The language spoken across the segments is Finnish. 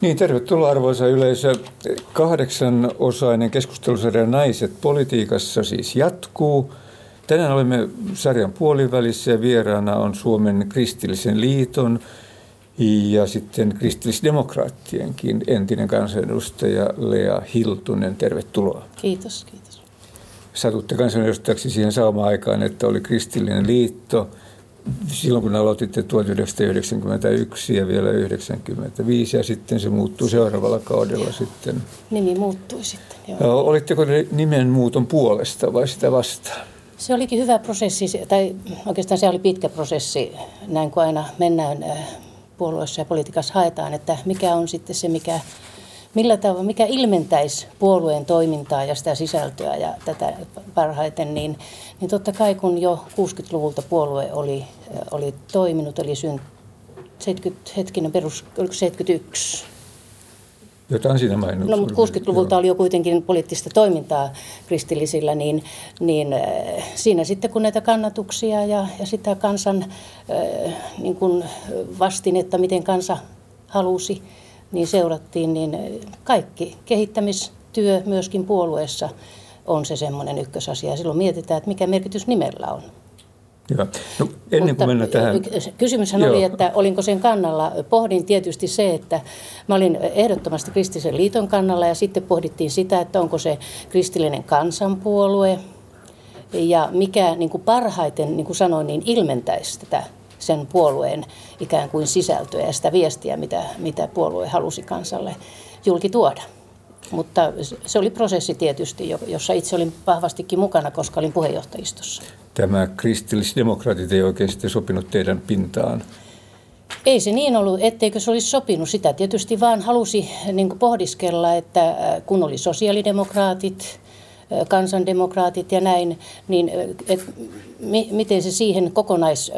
Niin, tervetuloa arvoisa yleisö. Kahdeksan osainen keskustelusarja Naiset politiikassa siis jatkuu. Tänään olemme sarjan puolivälissä ja vieraana on Suomen kristillisen liiton ja sitten kristillisdemokraattienkin entinen kansanedustaja Lea Hiltunen. Tervetuloa. Kiitos, kiitos. Satutte kansanedustajaksi siihen samaan aikaan, että oli kristillinen liitto – silloin kun aloititte 1991 ja vielä 1995 ja sitten se muuttui seuraavalla kaudella sitten. Nimi muuttui sitten, joo. Olitteko nimen muuton puolesta vai sitä vastaan? Se olikin hyvä prosessi, tai oikeastaan se oli pitkä prosessi, näin kuin aina mennään äh, puolueessa ja politiikassa haetaan, että mikä on sitten se, mikä millä tavalla, mikä ilmentäisi puolueen toimintaa ja sitä sisältöä ja tätä parhaiten, niin, niin totta kai kun jo 60-luvulta puolue oli, oli toiminut, eli syn, 70, hetkinen perus, oliko 71? Jotain siinä. No, mutta 60-luvulta oli jo kuitenkin poliittista toimintaa kristillisillä, niin, niin äh, siinä sitten kun näitä kannatuksia ja, ja sitä kansan äh, niin kuin vastinetta, miten kansa halusi, niin seurattiin, niin kaikki kehittämistyö myöskin puolueessa on se semmoinen ykkösasia. Silloin mietitään, että mikä merkitys nimellä on. Hyvä. No, ennen Mutta kuin mennään tähän... Kysymyshän Joo. oli, että olinko sen kannalla. Pohdin tietysti se, että mä olin ehdottomasti kristillisen liiton kannalla ja sitten pohdittiin sitä, että onko se kristillinen kansanpuolue ja mikä niin kuin parhaiten, niin kuin sanoin, niin ilmentäisi tätä sen puolueen ikään kuin sisältöä ja sitä viestiä, mitä, mitä puolue halusi kansalle julki tuoda. Mutta se oli prosessi tietysti, jossa itse olin vahvastikin mukana, koska olin puheenjohtajistossa. Tämä kristillisdemokraatit ei oikein sitten sopinut teidän pintaan. Ei se niin ollut, etteikö se olisi sopinut. Sitä tietysti vaan halusi niin pohdiskella, että äh, kun oli sosiaalidemokraatit, äh, kansandemokraatit ja näin, niin et, mi, miten se siihen kokonais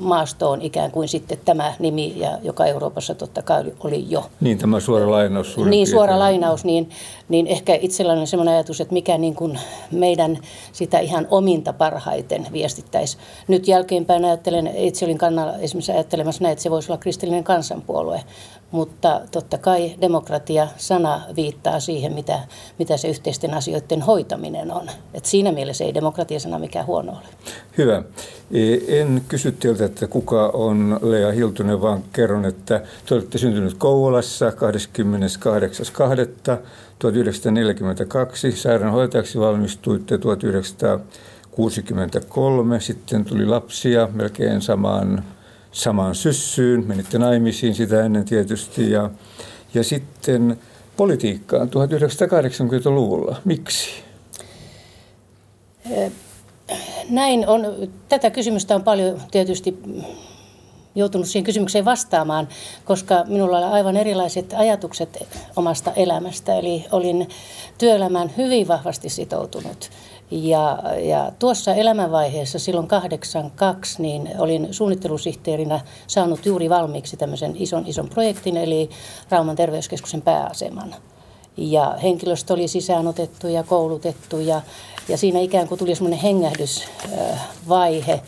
maastoon ikään kuin sitten tämä nimi, ja joka Euroopassa totta kai oli jo. Niin, tämä suora lainaus. Niin, suora lainaus, niin, niin ehkä itselläni on sellainen ajatus, että mikä niin kuin meidän sitä ihan ominta parhaiten viestittäisi. Nyt jälkeenpäin ajattelen, itse olin kannalla esimerkiksi ajattelemassa näin, että se voisi olla kristillinen kansanpuolue, mutta totta kai demokratia-sana viittaa siihen, mitä, mitä se yhteisten asioiden hoitaminen on. Et siinä mielessä ei demokratia-sana mikään huono ole. Hyvä. E, en kysy teiltä, että kuka on Lea Hiltunen, vaan kerron, että te olette syntynyt Kouvolassa 28.2.1942. Sairaanhoitajaksi valmistuitte 1963. Sitten tuli lapsia melkein samaan samaan syssyyn, menitte naimisiin sitä ennen tietysti ja, ja sitten politiikkaan 1980-luvulla. Miksi? Näin on. Tätä kysymystä on paljon tietysti joutunut siihen kysymykseen vastaamaan, koska minulla oli aivan erilaiset ajatukset omasta elämästä. Eli olin työelämään hyvin vahvasti sitoutunut. Ja, ja tuossa elämänvaiheessa silloin 82 niin olin suunnittelusihteerinä saanut juuri valmiiksi tämmöisen ison ison projektin, eli Rauman terveyskeskuksen pääaseman. Ja henkilöstö oli sisäänotettu ja koulutettu ja, ja siinä ikään kuin tuli semmoinen hengähdysvaihe.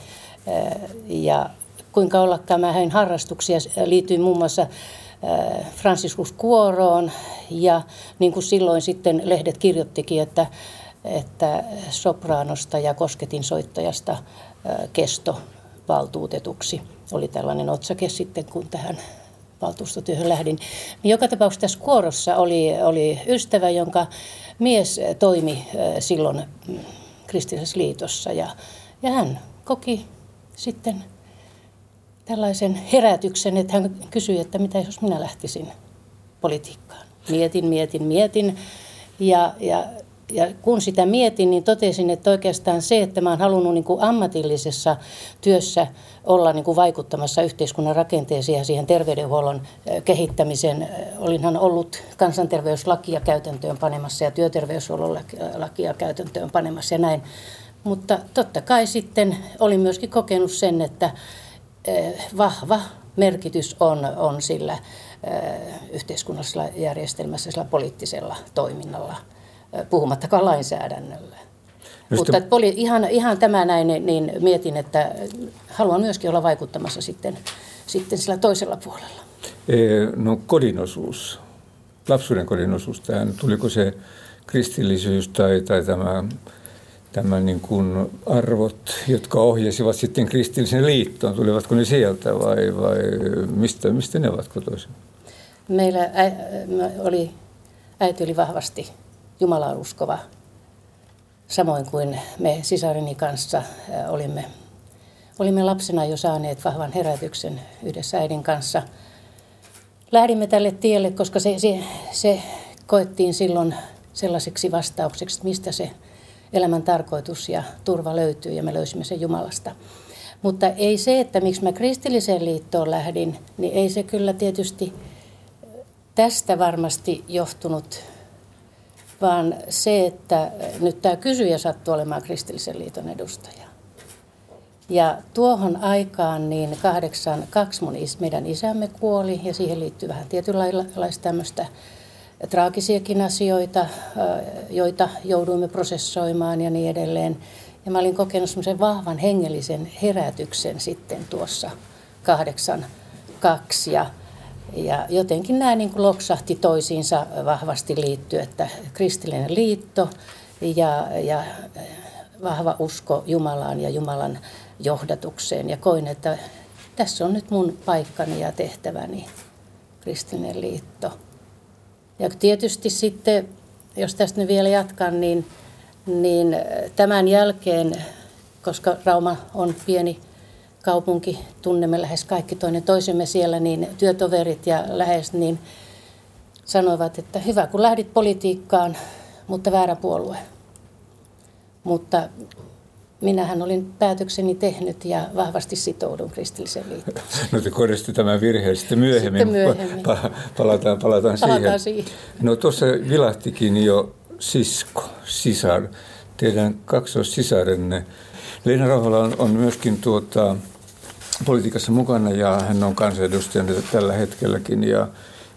Ja kuinka ollakaan mä hain harrastuksia, liityin muun muassa Franciscus Kuoroon ja niin kuin silloin sitten lehdet kirjoittikin, että että sopraanosta ja kosketin soittajasta kesto valtuutetuksi. Oli tällainen otsake sitten, kun tähän valtuustotyöhön lähdin. Joka tapauksessa tässä kuorossa oli, oli ystävä, jonka mies toimi silloin mm, kristillisessä liitossa ja, ja hän koki sitten tällaisen herätyksen, että hän kysyi, että mitä jos minä lähtisin politiikkaan. Mietin, mietin, mietin ja, ja ja kun sitä mietin, niin totesin, että oikeastaan se, että mä olen halunnut niin kuin ammatillisessa työssä olla niin kuin vaikuttamassa yhteiskunnan rakenteeseen ja siihen terveydenhuollon kehittämiseen. Olinhan ollut kansanterveyslakia käytäntöön panemassa ja työterveyshuollon lakia käytäntöön panemassa ja näin. Mutta totta kai sitten olin myöskin kokenut sen, että vahva merkitys on, on sillä yhteiskunnallisella järjestelmässä, sillä poliittisella toiminnalla – puhumattakaan lainsäädännöllä. Just Mutta että poli, ihan, ihan tämä näin, niin mietin, että haluan myöskin olla vaikuttamassa sitten, sitten sillä toisella puolella. no kodinosuus, lapsuuden kodinosuus tähän, tuliko se kristillisyys tai, tai tämä, tämä niin kuin arvot, jotka ohjasivat sitten kristillisen liittoon, tulivatko ne sieltä vai, vai mistä, mistä ne ovat kotoisin? Meillä ä, oli, äiti oli vahvasti Jumalaan uskova, samoin kuin me sisareni kanssa olimme, olimme lapsena jo saaneet vahvan herätyksen yhdessä äidin kanssa. Lähdimme tälle tielle, koska se, se, se koettiin silloin sellaiseksi vastaukseksi, mistä se elämän tarkoitus ja turva löytyy ja me löysimme sen Jumalasta. Mutta ei se, että miksi mä kristilliseen liittoon lähdin, niin ei se kyllä tietysti tästä varmasti johtunut, vaan se, että nyt tämä kysyjä sattuu olemaan kristillisen liiton edustaja. Ja tuohon aikaan niin kahdeksan, kaksi mun, meidän isämme kuoli ja siihen liittyy vähän tietynlaista tämmöistä traagisiakin asioita, joita jouduimme prosessoimaan ja niin edelleen. Ja mä olin kokenut semmoisen vahvan hengellisen herätyksen sitten tuossa kahdeksan kaksi. Ja, ja jotenkin nämä niin kuin loksahti toisiinsa vahvasti liittyy, että kristillinen liitto ja, ja vahva usko Jumalaan ja Jumalan johdatukseen. Ja koin, että tässä on nyt mun paikkani ja tehtäväni, kristillinen liitto. Ja tietysti sitten, jos tästä nyt vielä jatkan, niin, niin tämän jälkeen, koska Rauma on pieni kaupunki, tunnemme lähes kaikki toinen toisemme siellä, niin työtoverit ja lähes niin sanoivat, että hyvä kun lähdit politiikkaan, mutta väärä puolue. Mutta minähän olin päätökseni tehnyt ja vahvasti sitoudun kristilliseen liittoon. No te korjasitte tämän virheen sitten myöhemmin. Sitten myöhemmin. Pa- palataan, palataan, Palataan siihen. siihen. No tuossa vilahtikin jo sisko, sisar, teidän kaksoissisarenne. Leena Rauhala on, on myöskin tuota, politiikassa mukana ja hän on kansanedustajana tällä hetkelläkin. Ja,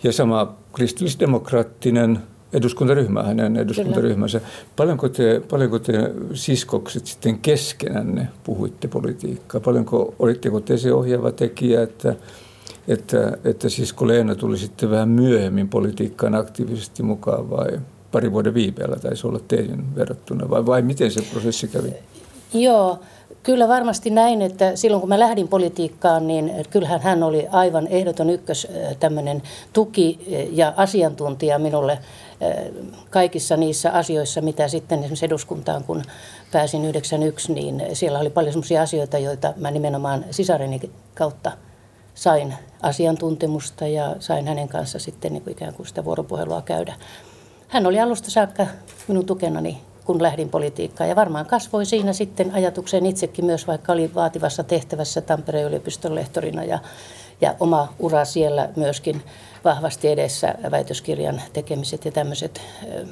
ja sama kristillisdemokraattinen eduskuntaryhmä, hänen eduskuntaryhmänsä. Paljonko te, paljonko te siskokset sitten keskenänne puhuitte politiikkaa? Paljonko, olitteko te se ohjaava tekijä, että, että, että sisko Leena tuli sitten vähän myöhemmin politiikkaan aktiivisesti mukaan vai pari vuoden viipeellä taisi olla teidän verrattuna vai, vai miten se prosessi kävi? Joo, Kyllä varmasti näin, että silloin kun mä lähdin politiikkaan, niin kyllähän hän oli aivan ehdoton ykkös tämmöinen tuki ja asiantuntija minulle kaikissa niissä asioissa, mitä sitten esimerkiksi eduskuntaan, kun pääsin 91, niin siellä oli paljon sellaisia asioita, joita mä nimenomaan sisareni kautta sain asiantuntemusta ja sain hänen kanssa sitten niin kuin ikään kuin sitä vuoropuhelua käydä. Hän oli alusta saakka minun tukenani kun lähdin politiikkaan. Ja varmaan kasvoi siinä sitten ajatukseen itsekin myös, vaikka oli vaativassa tehtävässä Tampereen yliopiston lehtorina ja, ja oma ura siellä myöskin vahvasti edessä, väitöskirjan tekemiset ja tämmöiset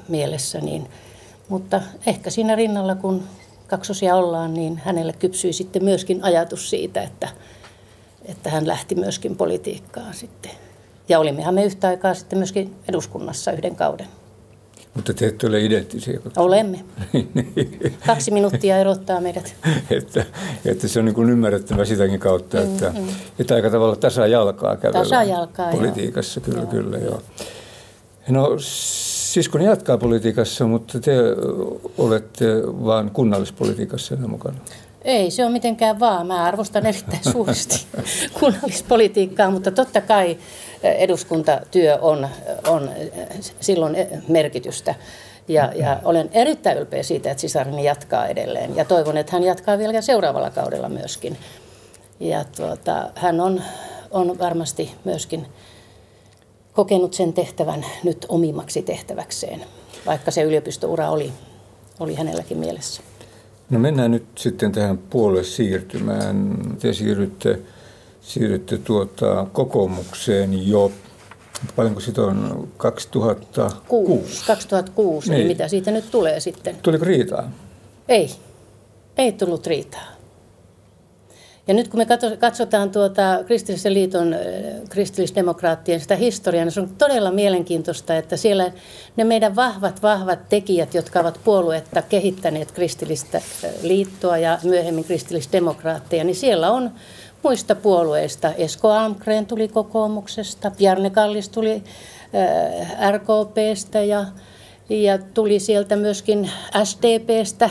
mielessä. Niin, mutta ehkä siinä rinnalla, kun kaksosia ollaan, niin hänelle kypsyi sitten myöskin ajatus siitä, että, että hän lähti myöskin politiikkaan sitten. Ja olimmehan me yhtä aikaa sitten myöskin eduskunnassa yhden kauden. Mutta te ette ole identtisiä. Olemme. Kaksi minuuttia erottaa meidät. että, että se on niin kuin ymmärrettävä sitäkin kautta, mm, että, mm. että aika tavalla tasajalkaa kävellä. Tasajalkaa, Politiikassa, joo. kyllä, joo. kyllä, joo. No, siskon jatkaa politiikassa, mutta te olette vain kunnallispolitiikassa mukana. Ei se on mitenkään vaan. Mä arvostan erittäin suuresti kunnallispolitiikkaa, mutta totta kai eduskuntatyö on, on silloin merkitystä. Ja, ja olen erittäin ylpeä siitä, että sisareni jatkaa edelleen. Ja toivon, että hän jatkaa vielä seuraavalla kaudella myöskin. Ja tuota, hän on, on varmasti myöskin kokenut sen tehtävän nyt omimmaksi tehtäväkseen, vaikka se yliopistoura oli, oli hänelläkin mielessä. No mennään nyt sitten tähän puoluesiirtymään. Te siirrytte, siirrytte tuota kokoomukseen jo, paljonko siitä on, 2006? 6, 2006, niin. eli mitä siitä nyt tulee sitten? Tuliko riitaa? Ei, ei tullut riitaa. Ja nyt kun me katsotaan tuota Kristillisen liiton, kristillisdemokraattien sitä historiaa, niin se on todella mielenkiintoista, että siellä ne meidän vahvat, vahvat tekijät, jotka ovat puoluetta kehittäneet kristillistä liittoa ja myöhemmin kristillisdemokraatteja, niin siellä on muista puolueista. Esko Almgren tuli kokoomuksesta, Bjarne Kallis tuli RKPstä ja, ja tuli sieltä myöskin SDPstä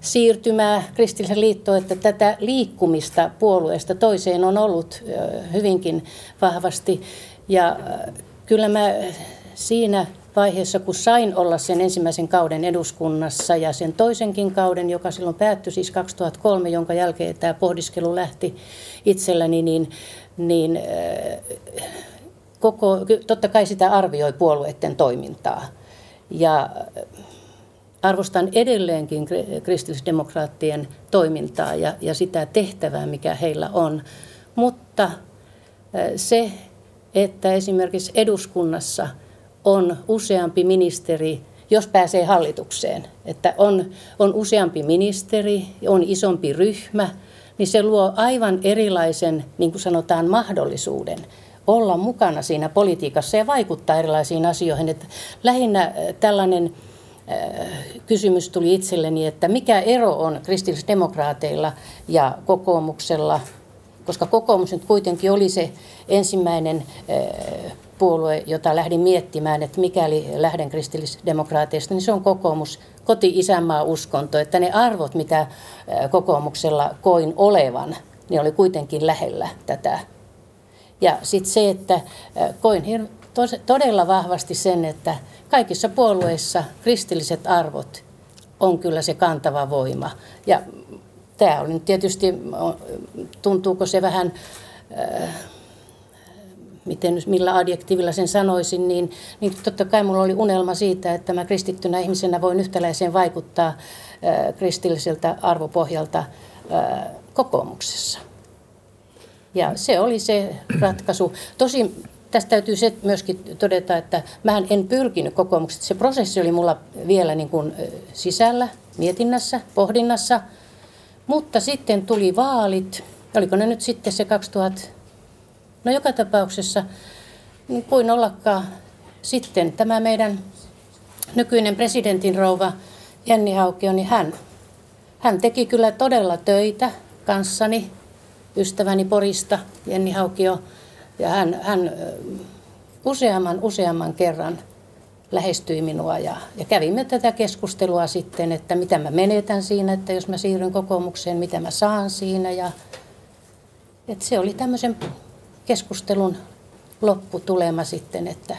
siirtymää kristillisen liittoon, että tätä liikkumista puolueesta toiseen on ollut hyvinkin vahvasti. Ja kyllä mä siinä vaiheessa, kun sain olla sen ensimmäisen kauden eduskunnassa ja sen toisenkin kauden, joka silloin päättyi siis 2003, jonka jälkeen tämä pohdiskelu lähti itselläni, niin, niin koko, totta kai sitä arvioi puolueiden toimintaa. Ja arvostan edelleenkin kristillisdemokraattien toimintaa ja, ja sitä tehtävää, mikä heillä on. Mutta se, että esimerkiksi eduskunnassa on useampi ministeri, jos pääsee hallitukseen, että on, on useampi ministeri, on isompi ryhmä, niin se luo aivan erilaisen, niin kuin sanotaan, mahdollisuuden olla mukana siinä politiikassa ja vaikuttaa erilaisiin asioihin. Että lähinnä tällainen kysymys tuli itselleni, että mikä ero on kristillisdemokraateilla ja kokoomuksella, koska kokoomus nyt kuitenkin oli se ensimmäinen puolue, jota lähdin miettimään, että mikäli lähden kristillisdemokraateista, niin se on kokoomus, koti-isänmaa uskonto, että ne arvot, mitä kokoomuksella koin olevan, niin oli kuitenkin lähellä tätä. Ja sitten se, että koin todella vahvasti sen, että kaikissa puolueissa kristilliset arvot on kyllä se kantava voima. Ja tämä oli tietysti, tuntuuko se vähän, äh, miten, millä adjektiivilla sen sanoisin, niin, niin totta kai minulla oli unelma siitä, että mä kristittynä ihmisenä voin yhtäläiseen vaikuttaa äh, kristilliseltä arvopohjalta äh, kokoomuksessa. Ja se oli se ratkaisu. Tosi Tästä täytyy se myöskin todeta, että mä en pyrkinyt kokoomuksesta. Se prosessi oli mulla vielä niin kuin sisällä, mietinnässä, pohdinnassa. Mutta sitten tuli vaalit. Oliko ne nyt sitten se 2000? No joka tapauksessa, niin kuin ollakaan sitten tämä meidän nykyinen presidentin rouva Jenni Haukio, niin hän, hän teki kyllä todella töitä kanssani, ystäväni Porista, Jenni Haukio – ja hän, hän useamman, useamman kerran lähestyi minua ja, ja kävimme tätä keskustelua sitten, että mitä mä menetän siinä, että jos mä siirryn kokoomukseen, mitä mä saan siinä. Ja, että se oli tämmöisen keskustelun lopputulema sitten, että,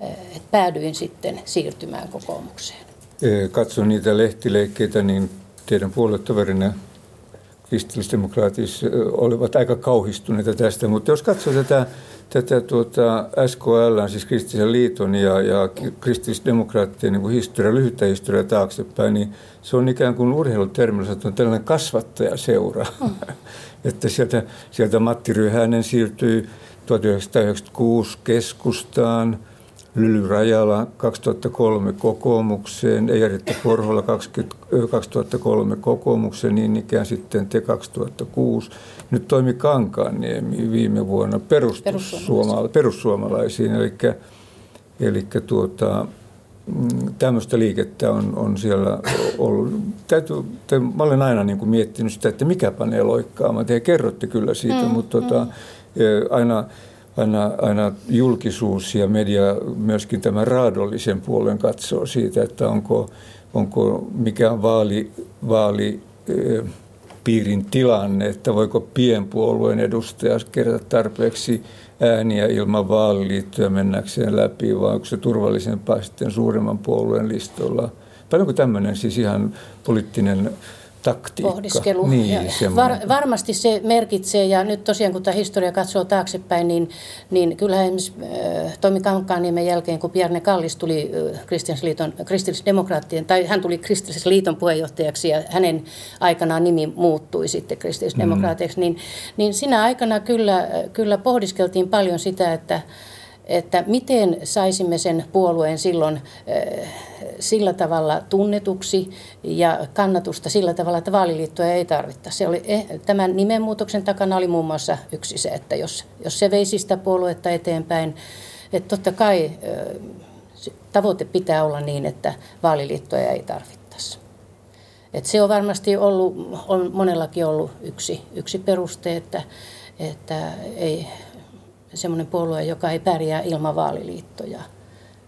että päädyin sitten siirtymään kokoomukseen. Katson niitä lehtileikkeitä, niin teidän puoluetoverinne kristillisdemokraatit olivat aika kauhistuneita tästä, mutta jos katsoo tätä, tätä tuota SKL, siis kristillisen liiton ja, ja kristillisdemokraattien niin historia, lyhyttä historiaa taaksepäin, niin se on ikään kuin urheilutermillä on tällainen kasvattajaseura. Mm. että sieltä, sieltä Matti Ryhänen siirtyi 1996 keskustaan – Lyly Rajala 2003 kokoomukseen, Eija-Ritta Korhola 2003 kokoomukseen, niin ikään sitten te 2006. Nyt toimi Kankaanniemi viime vuonna perussuomala- perussuomalaisiin, eli, eli tuota, tämmöistä liikettä on, on siellä ollut. Täytyy, te, mä olen aina niin kuin miettinyt sitä, että mikä panee loikkaamaan. Te kerrotte kyllä siitä, mm, mutta tuota, mm. aina aina, aina julkisuus ja media myöskin tämän raadollisen puolen katsoo siitä, että onko, onko mikä vaali, vaali piirin tilanne, että voiko pienpuolueen edustaja kerätä tarpeeksi ääniä ilman vaaliliittoja mennäkseen läpi, vai onko se turvallisempaa sitten suuremman puolueen listolla. Paljonko tämmöinen siis ihan poliittinen taktiikka. Pohdiskelu. Niin, Var, varmasti se merkitsee, ja nyt tosiaan kun tämä historia katsoo taaksepäin, niin, niin kyllähän esimerkiksi äh, Toimi Kankaanniemen jälkeen, kun Bjarne Kallis tuli äh, kristillisdemokraattien, tai hän tuli kristillisliiton puheenjohtajaksi, ja hänen aikanaan nimi muuttui sitten kristillisdemokraateiksi, mm. niin, niin sinä aikana kyllä, kyllä pohdiskeltiin paljon sitä, että että miten saisimme sen puolueen silloin eh, sillä tavalla tunnetuksi ja kannatusta sillä tavalla, että vaaliliittoja ei tarvita. Se oli, eh, tämän nimenmuutoksen takana oli muun muassa yksi se, että jos, jos se veisi sitä puoluetta eteenpäin, että totta kai tavoite pitää olla niin, että vaaliliittoja ei tarvittaisi. Et se on varmasti ollut, on monellakin ollut yksi, yksi peruste, että, että ei semmoinen puolue, joka ei pärjää ilman vaaliliittoja,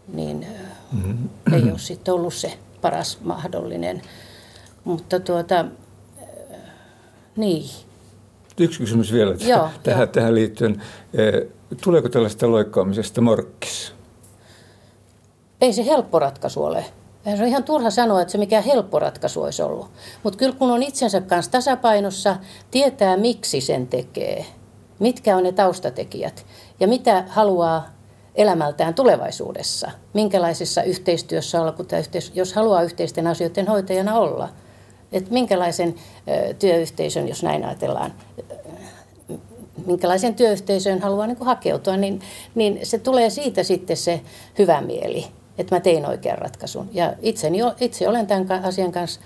niin mm-hmm. ei ole sitten ollut se paras mahdollinen. Mutta tuota, niin. Yksi kysymys vielä Joo, tähän, jo. tähän liittyen. Eh, tuleeko tällaista loikkaamisesta morkkissa? Ei se helppo ratkaisu ole. Se on ihan turha sanoa, että se mikä helppo ratkaisu olisi ollut. Mutta kyllä kun on itsensä kanssa tasapainossa, tietää miksi sen tekee, mitkä on ne taustatekijät ja mitä haluaa elämältään tulevaisuudessa, minkälaisessa yhteistyössä olla, kun yhteis- jos haluaa yhteisten asioiden hoitajana olla. Että minkälaisen työyhteisön, jos näin ajatellaan, minkälaisen työyhteisöön haluaa niin hakeutua, niin, niin se tulee siitä sitten se hyvä mieli että mä tein oikean ratkaisun. Ja itseni, itse olen tämän asian kanssa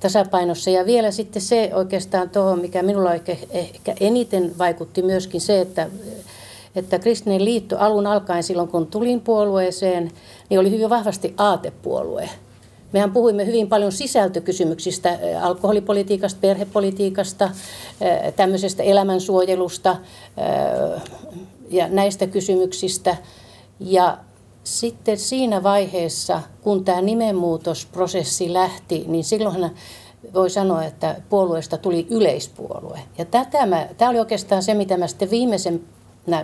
tasapainossa. Ja vielä sitten se oikeastaan tuohon, mikä minulla ehkä, ehkä eniten vaikutti myöskin se, että, että kristinen liitto alun alkaen silloin, kun tulin puolueeseen, niin oli hyvin vahvasti aatepuolue. Mehän puhuimme hyvin paljon sisältökysymyksistä, alkoholipolitiikasta, perhepolitiikasta, tämmöisestä elämänsuojelusta ja näistä kysymyksistä. Ja sitten siinä vaiheessa, kun tämä nimenmuutosprosessi lähti, niin silloinhan voi sanoa, että puolueesta tuli yleispuolue. Ja tätä mä, tämä oli oikeastaan se, mitä mä sitten viimeisen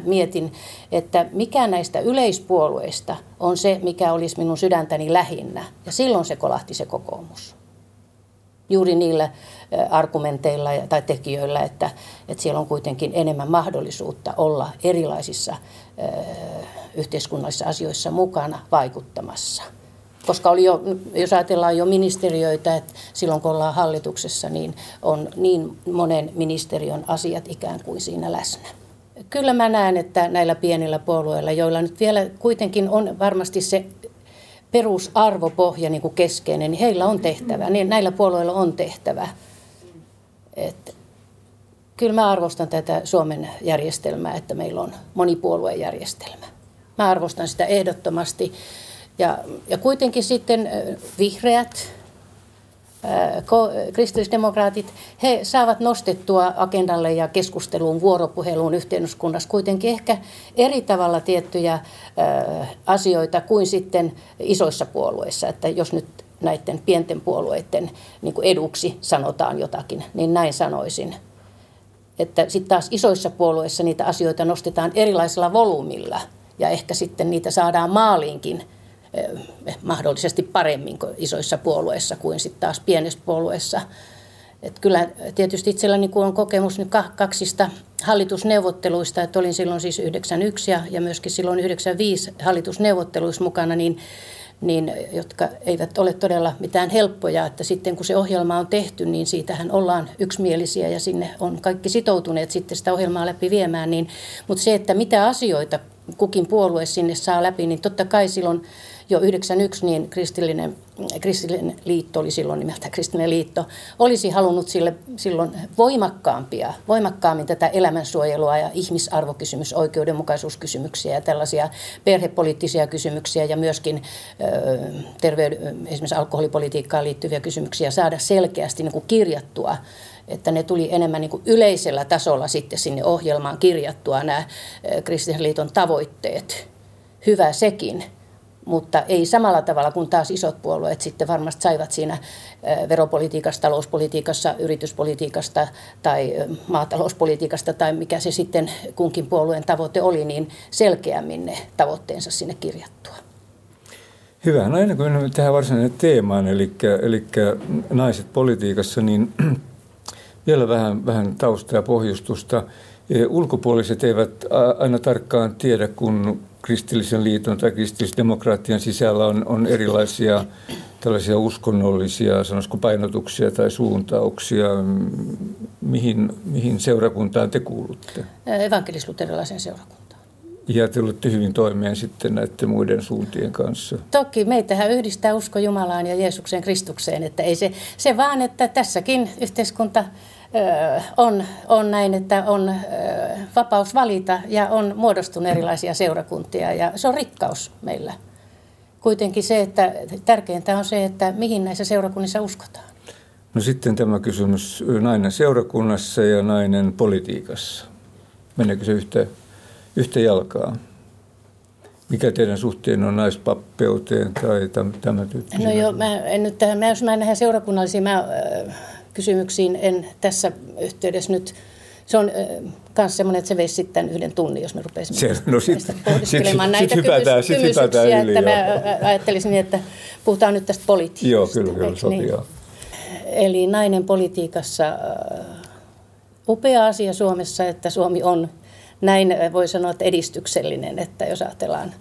mietin, että mikä näistä yleispuolueista on se, mikä olisi minun sydäntäni lähinnä. Ja silloin se kolahti se kokoomus. Juuri niillä argumenteilla tai tekijöillä, että, että siellä on kuitenkin enemmän mahdollisuutta olla erilaisissa yhteiskunnallisissa asioissa mukana vaikuttamassa. Koska oli jo, jos ajatellaan jo ministeriöitä, että silloin kun ollaan hallituksessa, niin on niin monen ministeriön asiat ikään kuin siinä läsnä. Kyllä mä näen, että näillä pienillä puolueilla, joilla nyt vielä kuitenkin on varmasti se perusarvopohja niin kuin keskeinen, niin heillä on tehtävä, niin näillä puolueilla on tehtävä. Et kyllä mä arvostan tätä Suomen järjestelmää, että meillä on monipuoluejärjestelmä. Mä arvostan sitä ehdottomasti. Ja, ja kuitenkin sitten vihreät, kristillisdemokraatit, he saavat nostettua agendalle ja keskusteluun, vuoropuheluun yhteiskunnassa kuitenkin ehkä eri tavalla tiettyjä asioita kuin sitten isoissa puolueissa. Että jos nyt näiden pienten puolueiden niin eduksi sanotaan jotakin, niin näin sanoisin. Että sitten taas isoissa puolueissa niitä asioita nostetaan erilaisella volyymilla – ja ehkä sitten niitä saadaan maaliinkin mahdollisesti paremmin kuin isoissa puolueissa kuin sitten taas pienessä puolueessa. Et kyllä tietysti itselläni kun on kokemus nyt kaksista hallitusneuvotteluista, että olin silloin siis 91 ja, ja myöskin silloin 95 hallitusneuvotteluissa mukana, niin, niin, jotka eivät ole todella mitään helppoja, että sitten kun se ohjelma on tehty, niin siitähän ollaan yksimielisiä ja sinne on kaikki sitoutuneet sitten sitä ohjelmaa läpi viemään, niin, mutta se, että mitä asioita kukin puolue sinne saa läpi, niin totta kai silloin jo 91 niin kristillinen, kristillinen liitto oli silloin nimeltä kristillinen liitto, olisi halunnut sille silloin voimakkaampia, voimakkaammin tätä elämänsuojelua ja ihmisarvokysymys, oikeudenmukaisuuskysymyksiä ja tällaisia perhepoliittisia kysymyksiä ja myöskin ö, terveyden, esimerkiksi alkoholipolitiikkaan liittyviä kysymyksiä saada selkeästi niin kuin kirjattua että ne tuli enemmän niin yleisellä tasolla sitten sinne ohjelmaan kirjattua nämä Kristillisen liiton tavoitteet. Hyvä sekin, mutta ei samalla tavalla kuin taas isot puolueet sitten varmasti saivat siinä veropolitiikassa, talouspolitiikassa, yrityspolitiikasta tai maatalouspolitiikasta tai mikä se sitten kunkin puolueen tavoite oli, niin selkeämmin ne tavoitteensa sinne kirjattua. Hyvä. No ennen kuin tähän varsinaiseen teemaan, eli, eli naiset politiikassa, niin vielä vähän, vähän taustaa ja pohjustusta. E, ulkopuoliset eivät aina tarkkaan tiedä, kun kristillisen liiton tai kristillisdemokraattien sisällä on, on erilaisia tällaisia uskonnollisia sanoisiko painotuksia tai suuntauksia. Mihin, mihin seurakuntaan te kuulutte? Evankelis-luterilaisen seurakuntaan. Ja te olette hyvin toimeen sitten näiden muiden suuntien kanssa. Toki meitähän yhdistää usko Jumalaan ja Jeesuksen Kristukseen, että ei se, se vaan, että tässäkin yhteiskunta on, on näin, että on vapaus valita ja on muodostunut erilaisia seurakuntia ja se on rikkaus meillä. Kuitenkin se, että tärkeintä on se, että mihin näissä seurakunnissa uskotaan. No sitten tämä kysymys nainen seurakunnassa ja nainen politiikassa. Meneekö se yhtä, yhtä jalkaa? Mikä teidän suhteen on naispappeuteen tai tämä No joo, mä en nyt tähän, mä, jos mä nähdään seurakunnallisiin mä, kysymyksiin, en tässä yhteydessä nyt se on myös semmoinen, että se veisi sitten yhden tunnin, jos me rupeaisimme se, no sit, pohdiskelemaan sit, näitä sit hypätään, sit kysymyksiä, yli, että mä ajattelisin niin, että puhutaan nyt tästä politiikasta. Joo, kyllä, kyllä, sopii, niin. Eli nainen politiikassa, upea asia Suomessa, että Suomi on näin, voi sanoa, että edistyksellinen, että jos ajatellaan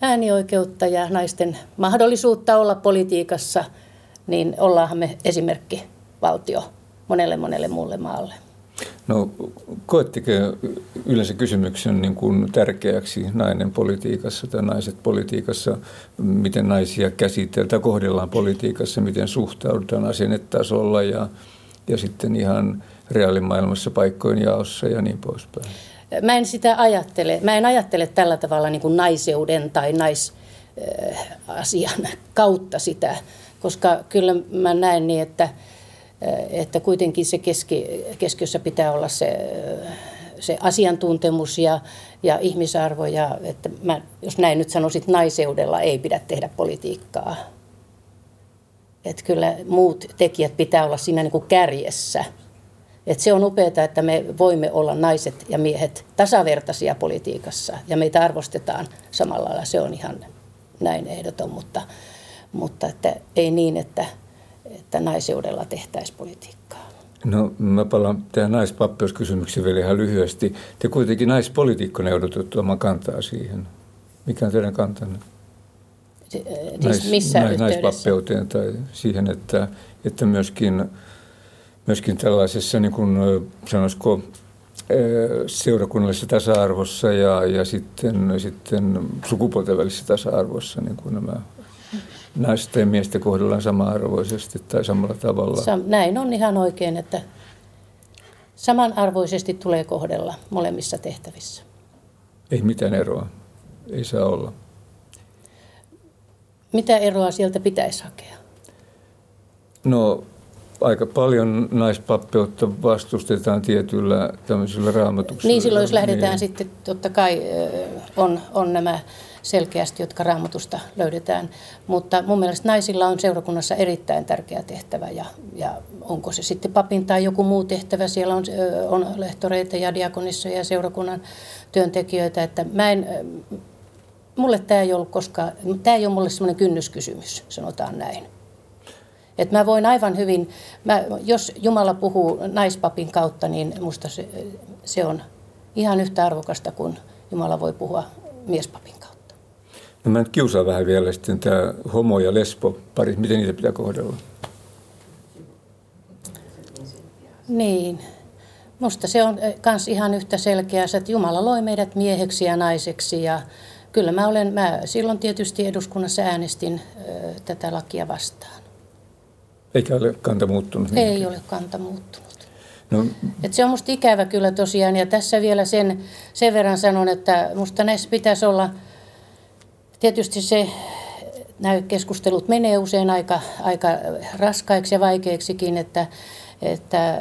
äänioikeutta ja naisten mahdollisuutta olla politiikassa, niin ollaanhan me esimerkki valtio monelle monelle muulle maalle. No koetteko yleensä kysymyksen niin kuin tärkeäksi nainen politiikassa tai naiset politiikassa, miten naisia käsitellään kohdellaan politiikassa, miten suhtaudutaan asennetasolla ja, ja sitten ihan reaalimaailmassa paikkojen jaossa ja niin poispäin? Mä en sitä ajattele. Mä en ajattele tällä tavalla niin kuin naiseuden tai naisasian kautta sitä, koska kyllä mä näen niin, että – että kuitenkin se keski, keskiössä pitää olla se, se asiantuntemus ja, ja ihmisarvo. Ja, että mä, jos näin nyt sanoisit, naiseudella ei pidä tehdä politiikkaa. Että kyllä muut tekijät pitää olla siinä niin kuin kärjessä. Et se on upeaa, että me voimme olla naiset ja miehet tasavertaisia politiikassa ja meitä arvostetaan samalla lailla. Se on ihan näin ehdoton, mutta, mutta että ei niin, että – että naiseudella tehtäisiin politiikkaa? No mä palaan tähän naispappeuskysymykseen vielä ihan lyhyesti. Te kuitenkin naispolitiikkona joudutte tuomaan kantaa siihen. Mikä on teidän kantanne? Siis Nais, missä nais, naispappeuteen tai siihen, että, että myöskin, myöskin tällaisessa, niin kuin sanoisiko, seurakunnallisessa tasa-arvossa ja, ja sitten, sitten sukupuolten välisessä tasa-arvossa niin kuin nämä naisten ja miesten kohdellaan sama-arvoisesti tai samalla tavalla. Sam, näin on ihan oikein, että samanarvoisesti tulee kohdella molemmissa tehtävissä. Ei mitään eroa. Ei saa olla. Mitä eroa sieltä pitäisi hakea? No aika paljon naispappeutta vastustetaan tietyllä tämmöisillä raamatuksilla. Niin silloin jos lähdetään niin. sitten, totta kai on, on nämä selkeästi, jotka raamatusta löydetään. Mutta mun mielestä naisilla on seurakunnassa erittäin tärkeä tehtävä ja, ja onko se sitten papin tai joku muu tehtävä. Siellä on, on lehtoreita ja diakonissoja ja seurakunnan työntekijöitä. Että mä en, mulle tämä ei ollut koskaan, tämä ei ole mulle semmoinen kynnyskysymys, sanotaan näin. Et mä voin aivan hyvin, mä, jos Jumala puhuu naispapin kautta, niin musta se, se on ihan yhtä arvokasta kuin Jumala voi puhua miespapin. No mä nyt kiusaan vähän vielä sitten tämä homo- ja lesbo pari, miten niitä pitää kohdella? Niin. Musta se on myös ihan yhtä selkeä, että Jumala loi meidät mieheksi ja naiseksi ja kyllä mä olen, mä silloin tietysti eduskunnassa äänestin ö, tätä lakia vastaan. Eikä ole kanta muuttunut? Ei niin. ole kanta muuttunut. No. Et se on musta ikävä kyllä tosiaan ja tässä vielä sen, sen verran sanon, että musta näissä pitäisi olla, tietysti se, nämä keskustelut menee usein aika, aika raskaiksi ja vaikeiksikin, että, että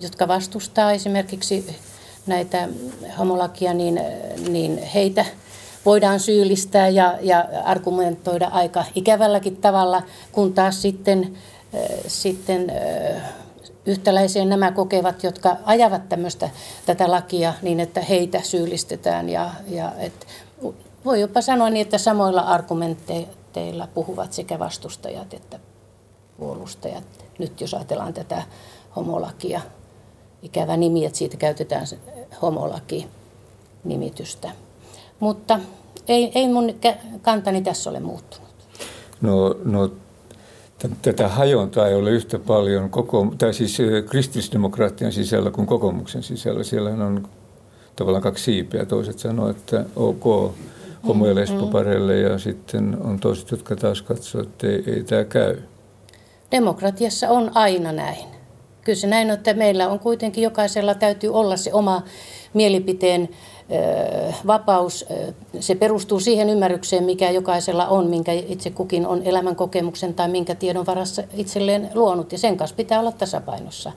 jotka vastustaa esimerkiksi näitä homolakia, niin, niin heitä voidaan syyllistää ja, ja argumentoida aika ikävälläkin tavalla, kun taas sitten sitten yhtäläiseen nämä kokevat, jotka ajavat tämmöistä, tätä lakia niin, että heitä syyllistetään. Ja, ja et, voi jopa sanoa niin, että samoilla argumenteilla puhuvat sekä vastustajat että puolustajat. Nyt jos ajatellaan tätä homolakia, ikävä nimi, että siitä käytetään homolaki-nimitystä. Mutta ei, ei mun kantani tässä ole muuttunut. No, no Tätä hajontaa ei ole yhtä paljon, koko, tai siis kristillisdemokraattien sisällä kuin kokoomuksen sisällä. Siellä on tavallaan kaksi siipeä. Toiset sanoo, että ok homo- ja lesbopareille ja sitten on toiset, jotka taas katsoo, että ei, ei tämä käy. Demokratiassa on aina näin. Kyllä se näin on, että meillä on kuitenkin jokaisella täytyy olla se oma mielipiteen vapaus, se perustuu siihen ymmärrykseen, mikä jokaisella on, minkä itse kukin on elämän kokemuksen tai minkä tiedon varassa itselleen luonut. Ja sen kanssa pitää olla tasapainossa.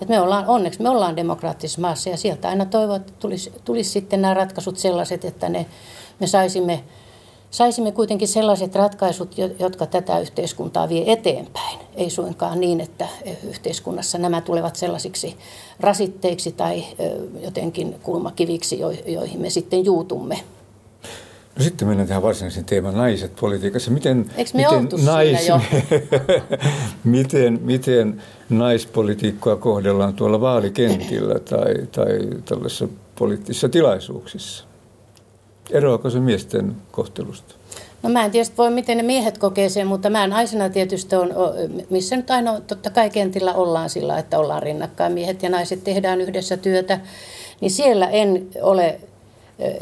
Et me ollaan, onneksi me ollaan demokraattisessa maassa ja sieltä aina toivon, että tulisi, tulisi sitten nämä ratkaisut sellaiset, että ne, me saisimme saisimme kuitenkin sellaiset ratkaisut, jotka tätä yhteiskuntaa vie eteenpäin. Ei suinkaan niin, että yhteiskunnassa nämä tulevat sellaisiksi rasitteiksi tai jotenkin kulmakiviksi, joihin me sitten juutumme. No sitten mennään tähän varsinaisen teeman naiset politiikassa. Miten, miten, nais, miten, miten naispolitiikkoa kohdellaan tuolla vaalikentillä tai, tai tällaisissa poliittisissa tilaisuuksissa? Eroako se miesten kohtelusta? No mä en tiedä voi, miten ne miehet kokee sen, mutta mä naisena tietysti on, missä nyt aina totta kai kentillä ollaan sillä, että ollaan rinnakkain. Miehet ja naiset tehdään yhdessä työtä, niin siellä en ole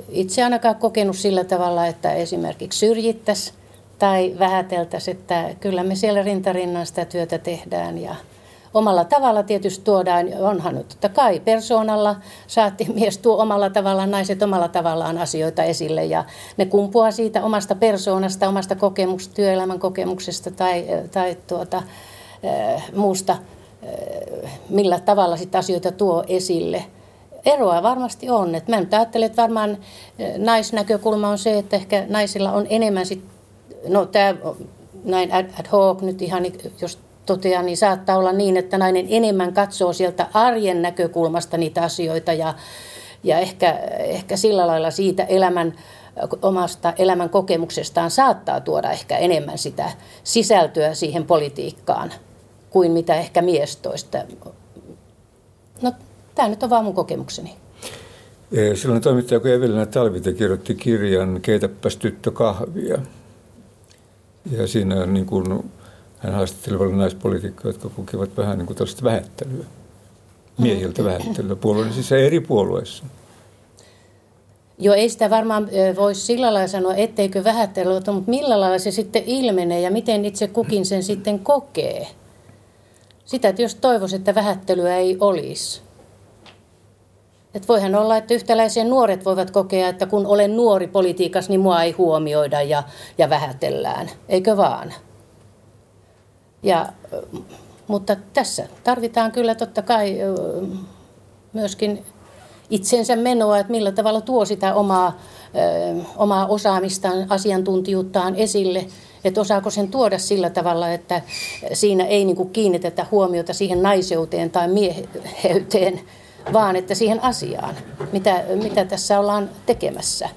itse ainakaan kokenut sillä tavalla, että esimerkiksi syrjittäisiin tai vähäteltäisiin, että kyllä me siellä rintarinnan sitä työtä tehdään ja omalla tavalla tietysti tuodaan, onhan nyt totta kai persoonalla saatti mies tuo omalla tavallaan, naiset omalla tavallaan asioita esille ja ne kumpuaa siitä omasta persoonasta, omasta kokemuksesta, työelämän kokemuksesta tai, tai tuota, muusta, millä tavalla sitten asioita tuo esille. Eroa varmasti on. Et mä nyt ajattelen, että varmaan naisnäkökulma on se, että ehkä naisilla on enemmän sit, no tämä näin ad, ad hoc nyt ihan, jos toteaa, niin saattaa olla niin, että nainen enemmän katsoo sieltä arjen näkökulmasta niitä asioita ja, ja ehkä, ehkä sillä lailla siitä elämän omasta elämän kokemuksestaan saattaa tuoda ehkä enemmän sitä sisältöä siihen politiikkaan kuin mitä ehkä mies toista. No, tämä nyt on vaan mun kokemukseni. Silloin toimittaja kun Evelina Talvite kirjoitti kirjan Keitäpäs tyttö kahvia. Ja siinä niin kuin hän haastatteli paljon naispolitiikkoja, jotka kokivat vähän niin kuin tällaista vähättelyä, miehiltä mm. vähättelyä puolueiden siis eri puolueissa. Joo, ei sitä varmaan voisi sillä lailla sanoa, etteikö vähättelyä, mutta millä lailla se sitten ilmenee ja miten itse kukin sen sitten kokee. Sitä, että jos toivoisi, että vähättelyä ei olisi. Et voihan olla, että yhtäläisiä nuoret voivat kokea, että kun olen nuori politiikassa, niin mua ei huomioida ja, ja vähätellään. Eikö vaan? Ja, mutta tässä tarvitaan kyllä totta kai myöskin itsensä menoa, että millä tavalla tuo sitä omaa, omaa osaamistaan, asiantuntijuuttaan esille, että osaako sen tuoda sillä tavalla, että siinä ei niin kiinnitetä huomiota siihen naiseuteen tai mieheyteen, vaan että siihen asiaan, mitä, mitä tässä ollaan tekemässä,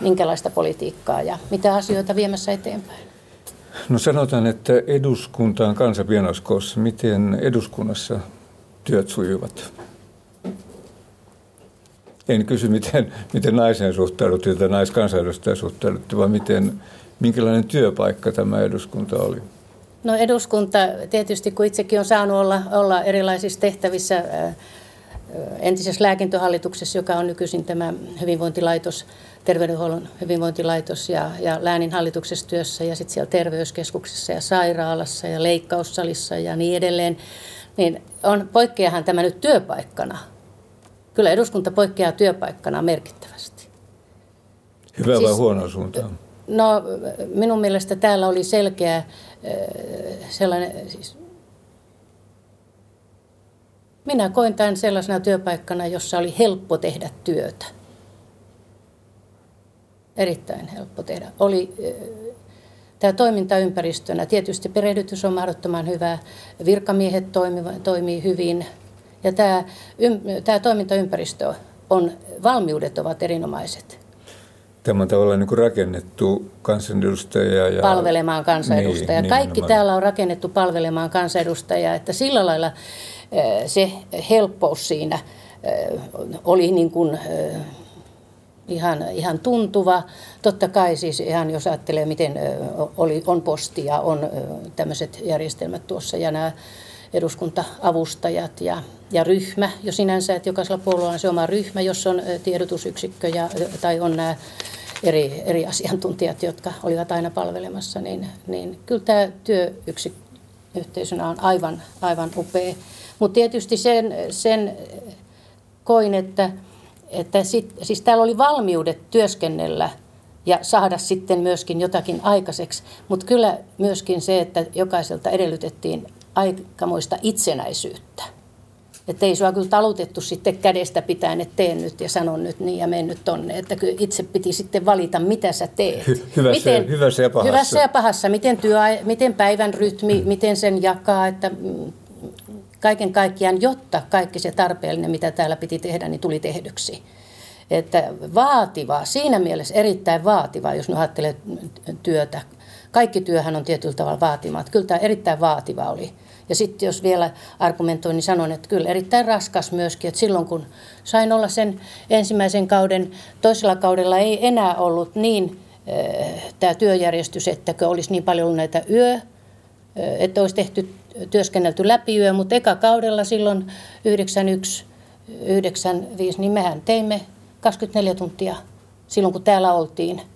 minkälaista politiikkaa ja mitä asioita viemässä eteenpäin. No sanotaan, että eduskunta on kansa Miten eduskunnassa työt sujuvat? En kysy, miten, miten naiseen suhtauduttiin tai naiskansanedustajan suhtauduttiin, vaan miten, minkälainen työpaikka tämä eduskunta oli? No eduskunta, tietysti kun itsekin on saanut olla, olla erilaisissa tehtävissä entisessä lääkintöhallituksessa, joka on nykyisin tämä hyvinvointilaitos, terveydenhuollon hyvinvointilaitos ja, ja läänin hallituksessa työssä ja sitten siellä terveyskeskuksessa ja sairaalassa ja leikkaussalissa ja niin edelleen, niin on, poikkeahan tämä nyt työpaikkana. Kyllä eduskunta poikkeaa työpaikkana merkittävästi. Hyvä siis, vai huono suuntaan? No minun mielestä täällä oli selkeä sellainen, siis minä koin tämän sellaisena työpaikkana, jossa oli helppo tehdä työtä erittäin helppo tehdä. Oli tämä toimintaympäristönä. Tietysti perehdytys on mahdottoman hyvä, virkamiehet toimii, toimii hyvin ja tämä, tämä toimintaympäristö on, valmiudet ovat erinomaiset. Tämä on tavallaan niin rakennettu kansanedustajia. Ja... Palvelemaan kansanedustajia. Niin, Kaikki täällä on rakennettu palvelemaan kansanedustajia, että sillä lailla se helppous siinä oli niin kuin ihan, ihan tuntuva. Totta kai siis ihan jos ajattelee, miten oli, on postia, on tämmöiset järjestelmät tuossa ja nämä eduskunta-avustajat ja, ja ryhmä jo sinänsä, että jokaisella puolueella on se oma ryhmä, jos on tiedotusyksikkö ja, tai on nämä eri, eri asiantuntijat, jotka olivat aina palvelemassa, niin, niin kyllä tämä työyhteisönä on aivan, aivan upea. Mutta tietysti sen, sen koin, että että sit, siis täällä oli valmiudet työskennellä ja saada sitten myöskin jotakin aikaiseksi, mutta kyllä myöskin se, että jokaiselta edellytettiin aikamoista itsenäisyyttä. Että ei sua kyllä talutettu sitten kädestä pitäen, että teen nyt ja sanon nyt niin ja mene nyt tonne. Että kyllä itse piti sitten valita, mitä sä teet. Hy- hyvässä, miten, hyvässä ja pahassa. Hyvässä ja pahassa. Miten, työ, miten päivän rytmi, mm. miten sen jakaa, että mm, kaiken kaikkiaan, jotta kaikki se tarpeellinen, mitä täällä piti tehdä, niin tuli tehdyksi. Että vaativa, siinä mielessä erittäin vaativa, jos nyt ajattelee työtä. Kaikki työhän on tietyllä tavalla vaativaa. Kyllä tämä erittäin vaativa oli. Ja sitten jos vielä argumentoin, niin sanon, että kyllä erittäin raskas myöskin, että silloin kun sain olla sen ensimmäisen kauden, toisella kaudella ei enää ollut niin äh, tämä työjärjestys, että olisi niin paljon ollut näitä yö, äh, että olisi tehty työskennelty läpi yö, mutta eka kaudella silloin 91, 95, niin mehän teimme 24 tuntia silloin, kun täällä oltiin –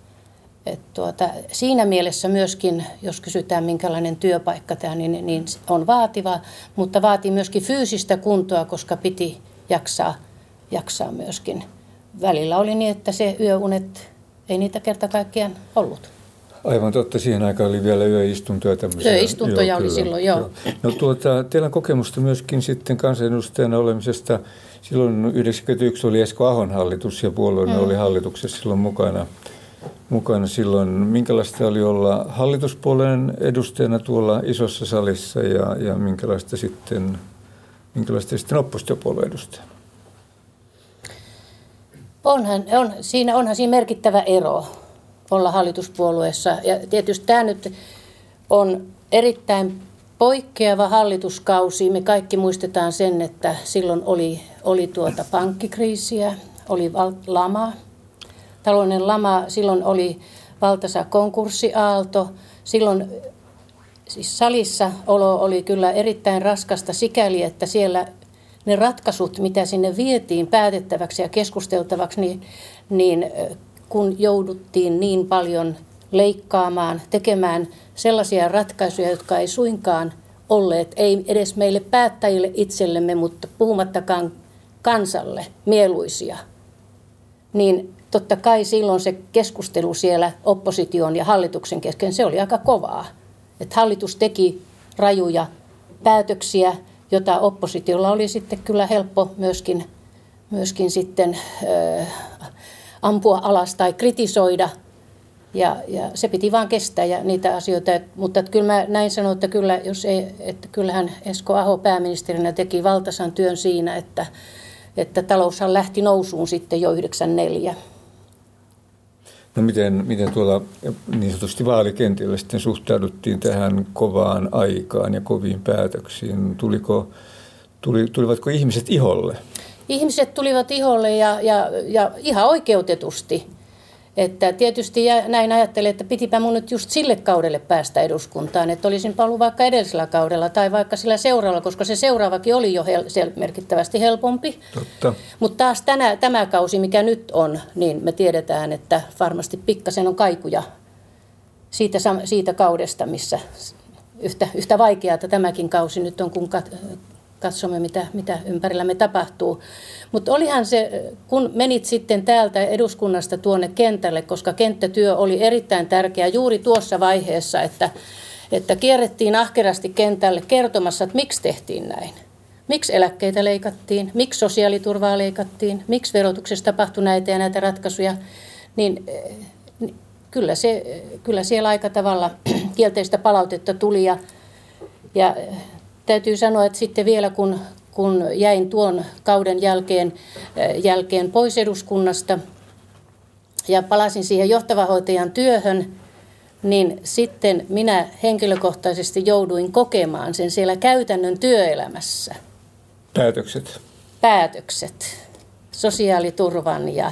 et tuota, siinä mielessä myöskin, jos kysytään minkälainen työpaikka tämä, niin, niin on vaativa, mutta vaatii myöskin fyysistä kuntoa, koska piti jaksaa, jaksaa myöskin. Välillä oli niin, että se yöunet, ei niitä kerta kaikkiaan ollut. Aivan totta, siihen aikaan oli vielä yöistuntoja. Tämmöisiä. Yöistuntoja joo, oli kyllä, silloin, joo. joo. No tuota, teillä on kokemusta myöskin sitten kansanedustajana olemisesta. Silloin 1991 oli Esko Ahon hallitus ja puolueena mm. oli hallituksessa silloin mukana mukana silloin. Minkälaista oli olla hallituspuolen edustajana tuolla isossa salissa ja, ja minkälaista sitten, minkälaista sitten oppositiopuolueen edustajana? Onhan, on, siinä onhan siinä merkittävä ero olla hallituspuolueessa. Ja tietysti tämä nyt on erittäin poikkeava hallituskausi. Me kaikki muistetaan sen, että silloin oli, oli tuota pankkikriisiä, oli lama, taloudellinen lama, silloin oli valtaisa konkurssiaalto. Silloin siis salissa olo oli kyllä erittäin raskasta sikäli, että siellä ne ratkaisut, mitä sinne vietiin päätettäväksi ja keskusteltavaksi, niin, niin kun jouduttiin niin paljon leikkaamaan, tekemään sellaisia ratkaisuja, jotka ei suinkaan olleet, ei edes meille päättäjille itsellemme, mutta puhumattakaan kansalle mieluisia, niin totta kai silloin se keskustelu siellä opposition ja hallituksen kesken, se oli aika kovaa. Että hallitus teki rajuja päätöksiä, jota oppositiolla oli sitten kyllä helppo myöskin, myöskin sitten äh, ampua alas tai kritisoida. Ja, ja se piti vaan kestää ja niitä asioita. Mutta että kyllä mä näin sanon, että, kyllä, jos ei, että kyllähän Esko Aho pääministerinä teki valtasan työn siinä, että, että taloushan lähti nousuun sitten jo 94. No miten, miten tuolla niin sanotusti vaalikentillä sitten suhtauduttiin tähän kovaan aikaan ja koviin päätöksiin? Tuliko, tuli, tulivatko ihmiset iholle? Ihmiset tulivat iholle ja, ja, ja ihan oikeutetusti. Että tietysti näin ajattelin, että pitipä mun nyt just sille kaudelle päästä eduskuntaan, että olisin ollut vaikka edellisellä kaudella tai vaikka sillä seuraavalla, koska se seuraavakin oli jo hel- merkittävästi helpompi. Totta. Mutta taas tänä, tämä kausi, mikä nyt on, niin me tiedetään, että varmasti pikkasen on kaikuja siitä, siitä kaudesta, missä yhtä, yhtä vaikeaa tämäkin kausi nyt on, kun katsomme, mitä, mitä ympärillämme tapahtuu. Mutta olihan se, kun menit sitten täältä eduskunnasta tuonne kentälle, koska kenttätyö oli erittäin tärkeä juuri tuossa vaiheessa, että, että kierrettiin ahkerasti kentälle kertomassa, että miksi tehtiin näin. Miksi eläkkeitä leikattiin, miksi sosiaaliturvaa leikattiin, miksi verotuksessa tapahtui näitä ja näitä ratkaisuja, niin, niin kyllä, se, kyllä siellä aika tavalla kielteistä palautetta tuli ja, ja täytyy sanoa, että sitten vielä kun, kun jäin tuon kauden jälkeen, äh, jälkeen pois eduskunnasta ja palasin siihen johtavahoitajan työhön, niin sitten minä henkilökohtaisesti jouduin kokemaan sen siellä käytännön työelämässä. Päätökset. Päätökset. Sosiaaliturvan ja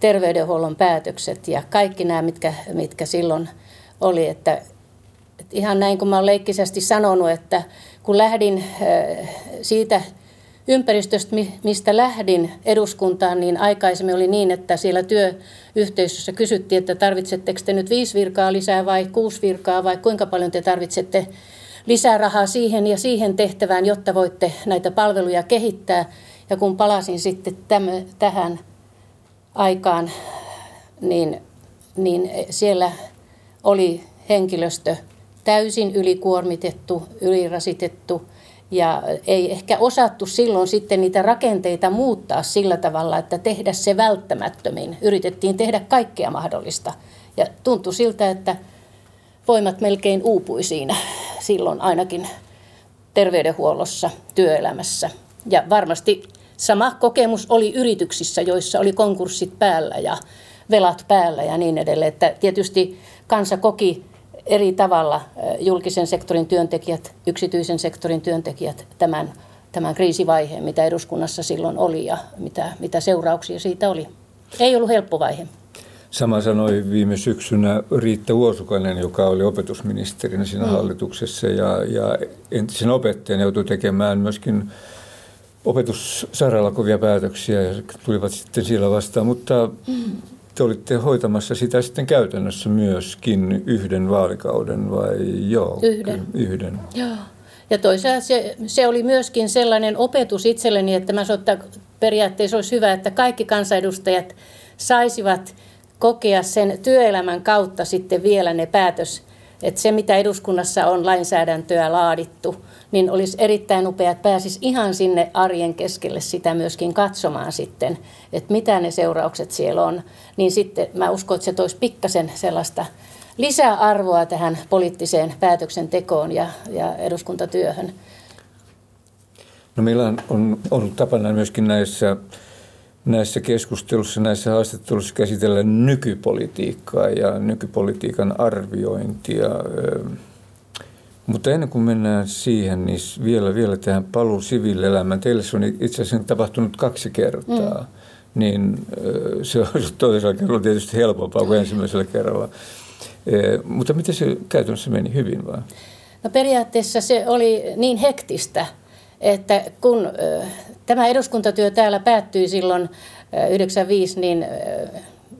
terveydenhuollon päätökset ja kaikki nämä, mitkä, mitkä silloin oli. Että, että ihan näin kuin mä olen leikkisesti sanonut, että kun lähdin äh, siitä ympäristöstä, mistä lähdin eduskuntaan, niin aikaisemmin oli niin, että siellä työyhteisössä kysyttiin, että tarvitsetteko te nyt viisi virkaa lisää vai kuusi virkaa vai kuinka paljon te tarvitsette lisää rahaa siihen ja siihen tehtävään, jotta voitte näitä palveluja kehittää. Ja kun palasin sitten täm, tähän aikaan, niin, niin siellä oli henkilöstö täysin ylikuormitettu, ylirasitettu ja ei ehkä osattu silloin sitten niitä rakenteita muuttaa sillä tavalla, että tehdä se välttämättömin. Yritettiin tehdä kaikkea mahdollista ja tuntui siltä, että voimat melkein uupui siinä silloin ainakin terveydenhuollossa, työelämässä. Ja varmasti sama kokemus oli yrityksissä, joissa oli konkurssit päällä ja velat päällä ja niin edelleen. Että tietysti kansa koki eri tavalla julkisen sektorin työntekijät, yksityisen sektorin työntekijät tämän, tämän kriisivaiheen, mitä eduskunnassa silloin oli ja mitä, mitä seurauksia siitä oli. Ei ollut helppo vaihe. Sama sanoi viime syksynä Riitta Uosukainen, joka oli opetusministerinä siinä mm. hallituksessa ja, ja entisen opettajan joutui tekemään myöskin opetussairaalla kovia päätöksiä ja tulivat sitten siellä vastaan, mutta mm. Te olitte hoitamassa sitä sitten käytännössä myöskin yhden vaalikauden vai joo? Yhden. Yhden. Joo. Ja toisaalta se, se oli myöskin sellainen opetus itselleni, että mä sanoin, että periaatteessa olisi hyvä, että kaikki kansanedustajat saisivat – kokea sen työelämän kautta sitten vielä ne päätös, että se mitä eduskunnassa on lainsäädäntöä laadittu, niin olisi erittäin upea, että pääsisi ihan sinne arjen keskelle sitä myöskin katsomaan sitten, että mitä ne seuraukset siellä on. Niin sitten mä uskon, että se toisi pikkasen sellaista lisäarvoa tähän poliittiseen päätöksentekoon ja, ja eduskuntatyöhön. No meillä on ollut tapana myöskin näissä näissä keskustelussa, näissä haastatteluissa käsitellä nykypolitiikkaa ja nykypolitiikan arviointia. Mutta ennen kuin mennään siihen, niin vielä, vielä tähän paluu siviilielämään. Teille se on itse asiassa tapahtunut kaksi kertaa. Mm. Niin se on toisella kerralla tietysti helpompaa kuin ensimmäisellä kerralla. Mutta miten se käytännössä meni hyvin vai? No periaatteessa se oli niin hektistä, että kun tämä eduskuntatyö täällä päättyi silloin 95, niin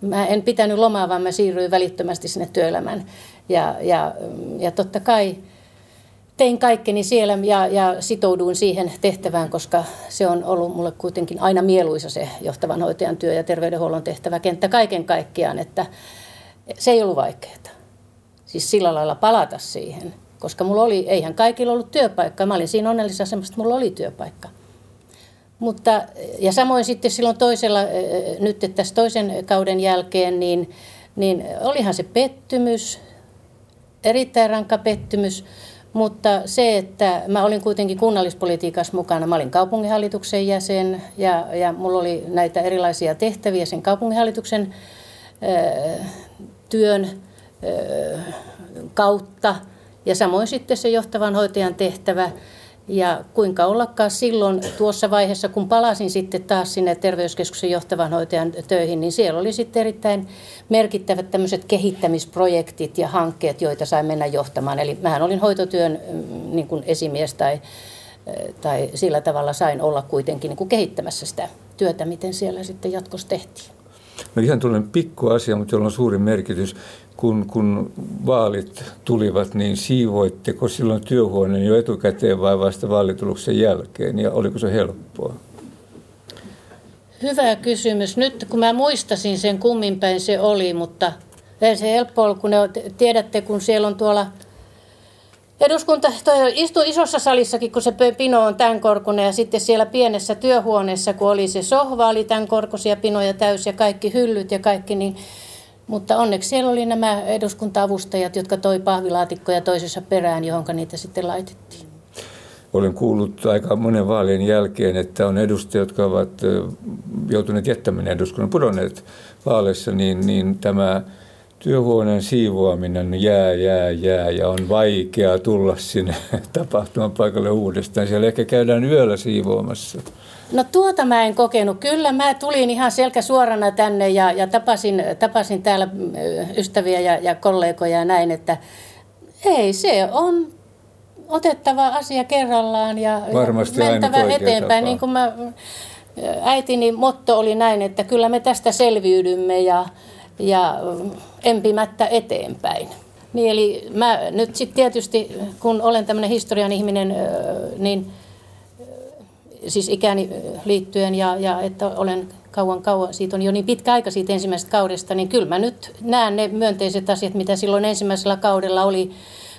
mä en pitänyt lomaa, vaan mä siirryin välittömästi sinne työelämään. Ja, ja, ja totta kai tein kaikkeni siellä ja, ja sitouduin siihen tehtävään, koska se on ollut mulle kuitenkin aina mieluisa se johtavan hoitajan työ ja terveydenhuollon tehtäväkenttä kaiken kaikkiaan, että se ei ollut vaikeaa. Siis sillä lailla palata siihen, koska mulla oli, eihän kaikilla ollut työpaikka. Mä olin siinä onnellisessa asemassa, että mulla oli työpaikka. Mutta, ja samoin sitten silloin toisella, nyt tässä toisen kauden jälkeen, niin, niin olihan se pettymys, erittäin rankka pettymys, mutta se, että mä olin kuitenkin kunnallispolitiikassa mukana, mä olin kaupunginhallituksen jäsen ja, ja mulla oli näitä erilaisia tehtäviä sen kaupunginhallituksen ö, työn ö, kautta. Ja samoin sitten se johtavan hoitajan tehtävä – ja kuinka ollakaan silloin tuossa vaiheessa, kun palasin sitten taas sinne terveyskeskuksen johtavan hoitajan töihin, niin siellä oli sitten erittäin merkittävät tämmöiset kehittämisprojektit ja hankkeet, joita sain mennä johtamaan. Eli mähän olin hoitotyön mm, niin kuin esimies tai, tai sillä tavalla sain olla kuitenkin niin kuin kehittämässä sitä työtä, miten siellä sitten jatkossa tehtiin. No ihan tuollainen pikku asia, mutta jolla on suuri merkitys kun, kun vaalit tulivat, niin siivoitteko silloin työhuoneen jo etukäteen vai vasta vaalituloksen jälkeen ja oliko se helppoa? Hyvä kysymys. Nyt kun mä muistasin sen kummin päin se oli, mutta ei se helppo ollut, kun ne, tiedätte, kun siellä on tuolla eduskunta istuu isossa salissakin, kun se pino on tämän korkunen ja sitten siellä pienessä työhuoneessa, kun oli se sohva, oli tämän korkuisia pinoja täys ja kaikki hyllyt ja kaikki, niin mutta onneksi siellä oli nämä eduskunta-avustajat, jotka toi pahvilaatikkoja toisessa perään, johon niitä sitten laitettiin. Olen kuullut aika monen vaalien jälkeen, että on edustajat, jotka ovat joutuneet jättämään eduskunnan, pudonneet vaaleissa, niin, niin tämä työhuoneen siivoaminen jää, jää, jää ja on vaikea tulla sinne tapahtuman paikalle uudestaan. Siellä ehkä käydään yöllä siivoamassa. No tuota mä en kokenut. Kyllä mä tulin ihan selkä suorana tänne ja, ja tapasin, tapasin täällä ystäviä ja, ja kollegoja ja näin, että ei se on otettava asia kerrallaan ja, Varmasti ja mentävä eteenpäin. Tapa. Niin kuin mä, äitini motto oli näin, että kyllä me tästä selviydymme ja, ja empimättä eteenpäin. Niin eli mä nyt sitten tietysti, kun olen tämmöinen historian ihminen, niin – siis ikäni liittyen ja, ja että olen kauan kauan, siitä on jo niin pitkä aika siitä ensimmäisestä kaudesta, niin kyllä mä nyt näen ne myönteiset asiat, mitä silloin ensimmäisellä kaudella oli,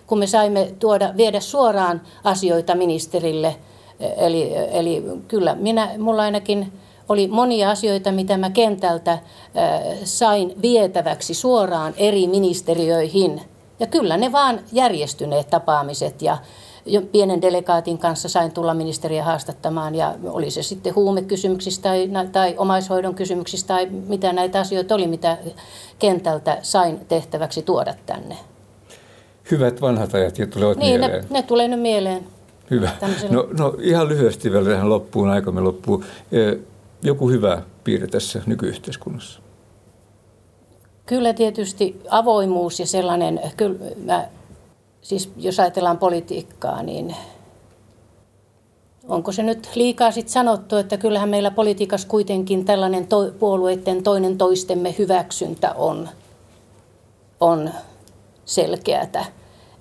kun me saimme tuoda, viedä suoraan asioita ministerille. Eli, eli kyllä minä, mulla ainakin oli monia asioita, mitä mä kentältä sain vietäväksi suoraan eri ministeriöihin. Ja kyllä ne vaan järjestyneet tapaamiset ja pienen delegaatin kanssa sain tulla ministeriä haastattamaan ja oli se sitten huumekysymyksistä tai, tai omaishoidon kysymyksistä tai mitä näitä asioita oli, mitä kentältä sain tehtäväksi tuoda tänne. Hyvät vanhat ajat tulevat niin, mieleen. Ne, ne tulee nyt mieleen. Hyvä. No, no ihan lyhyesti vielä tähän loppuun, aikamme loppuu. Joku hyvä piirre tässä nykyyhteiskunnassa? Kyllä tietysti avoimuus ja sellainen, kyllä mä, siis jos ajatellaan politiikkaa, niin onko se nyt liikaa sitten sanottu, että kyllähän meillä politiikassa kuitenkin tällainen to, puolueiden toinen toistemme hyväksyntä on, on selkeätä,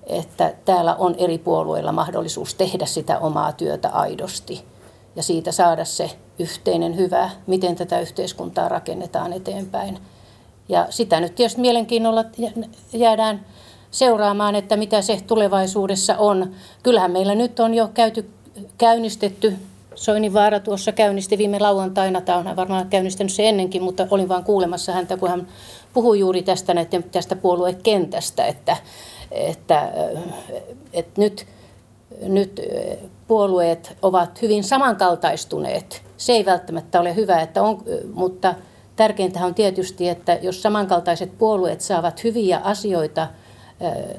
että täällä on eri puolueilla mahdollisuus tehdä sitä omaa työtä aidosti ja siitä saada se yhteinen hyvä, miten tätä yhteiskuntaa rakennetaan eteenpäin. Ja sitä nyt tietysti mielenkiinnolla jäädään seuraamaan, että mitä se tulevaisuudessa on. Kyllähän meillä nyt on jo käyty, käynnistetty, Soininvaara tuossa käynnisti viime lauantaina, tämä on varmaan käynnistänyt se ennenkin, mutta olin vain kuulemassa häntä, kun hän puhui juuri tästä, näiden, tästä puoluekentästä, että, että, että nyt, nyt puolueet ovat hyvin samankaltaistuneet. Se ei välttämättä ole hyvä, että on, mutta tärkeintä on tietysti, että jos samankaltaiset puolueet saavat hyviä asioita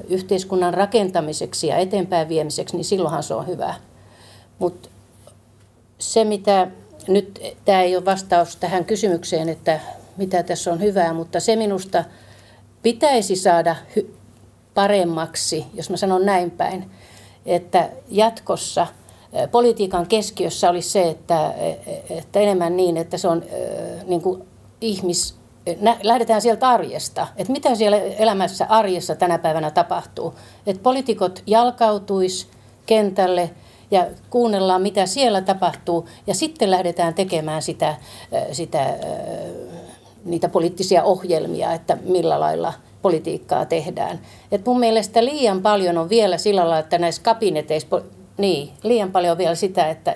yhteiskunnan rakentamiseksi ja eteenpäin viemiseksi, niin silloinhan se on hyvä. Mutta se, mitä nyt, tämä ei ole vastaus tähän kysymykseen, että mitä tässä on hyvää, mutta se minusta pitäisi saada hy- paremmaksi, jos mä sanon näin päin, että jatkossa politiikan keskiössä olisi se, että, että enemmän niin, että se on niin kuin ihmis, lähdetään sieltä arjesta, että mitä siellä elämässä arjessa tänä päivänä tapahtuu. Että poliitikot jalkautuisi kentälle ja kuunnellaan, mitä siellä tapahtuu, ja sitten lähdetään tekemään sitä, sitä, niitä poliittisia ohjelmia, että millä lailla politiikkaa tehdään. Et mun mielestä liian paljon on vielä sillä lailla, että näissä kabineteissa, niin, liian paljon on vielä sitä, että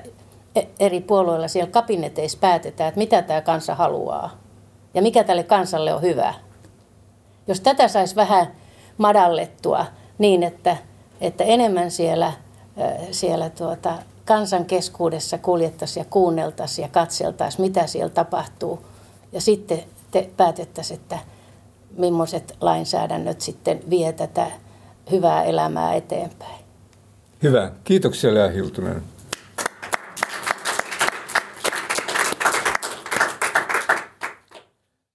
e, eri puolueilla siellä kabineteissa päätetään, että mitä tämä kansa haluaa ja mikä tälle kansalle on hyvä. Jos tätä saisi vähän madallettua niin, että, että enemmän siellä, siellä tuota, kansan keskuudessa kuljettaisiin ja kuunneltaisiin ja katseltaisiin, mitä siellä tapahtuu. Ja sitten te päätettäisiin, että millaiset lainsäädännöt sitten vie tätä hyvää elämää eteenpäin. Hyvä. Kiitoksia Lea Hiltunen.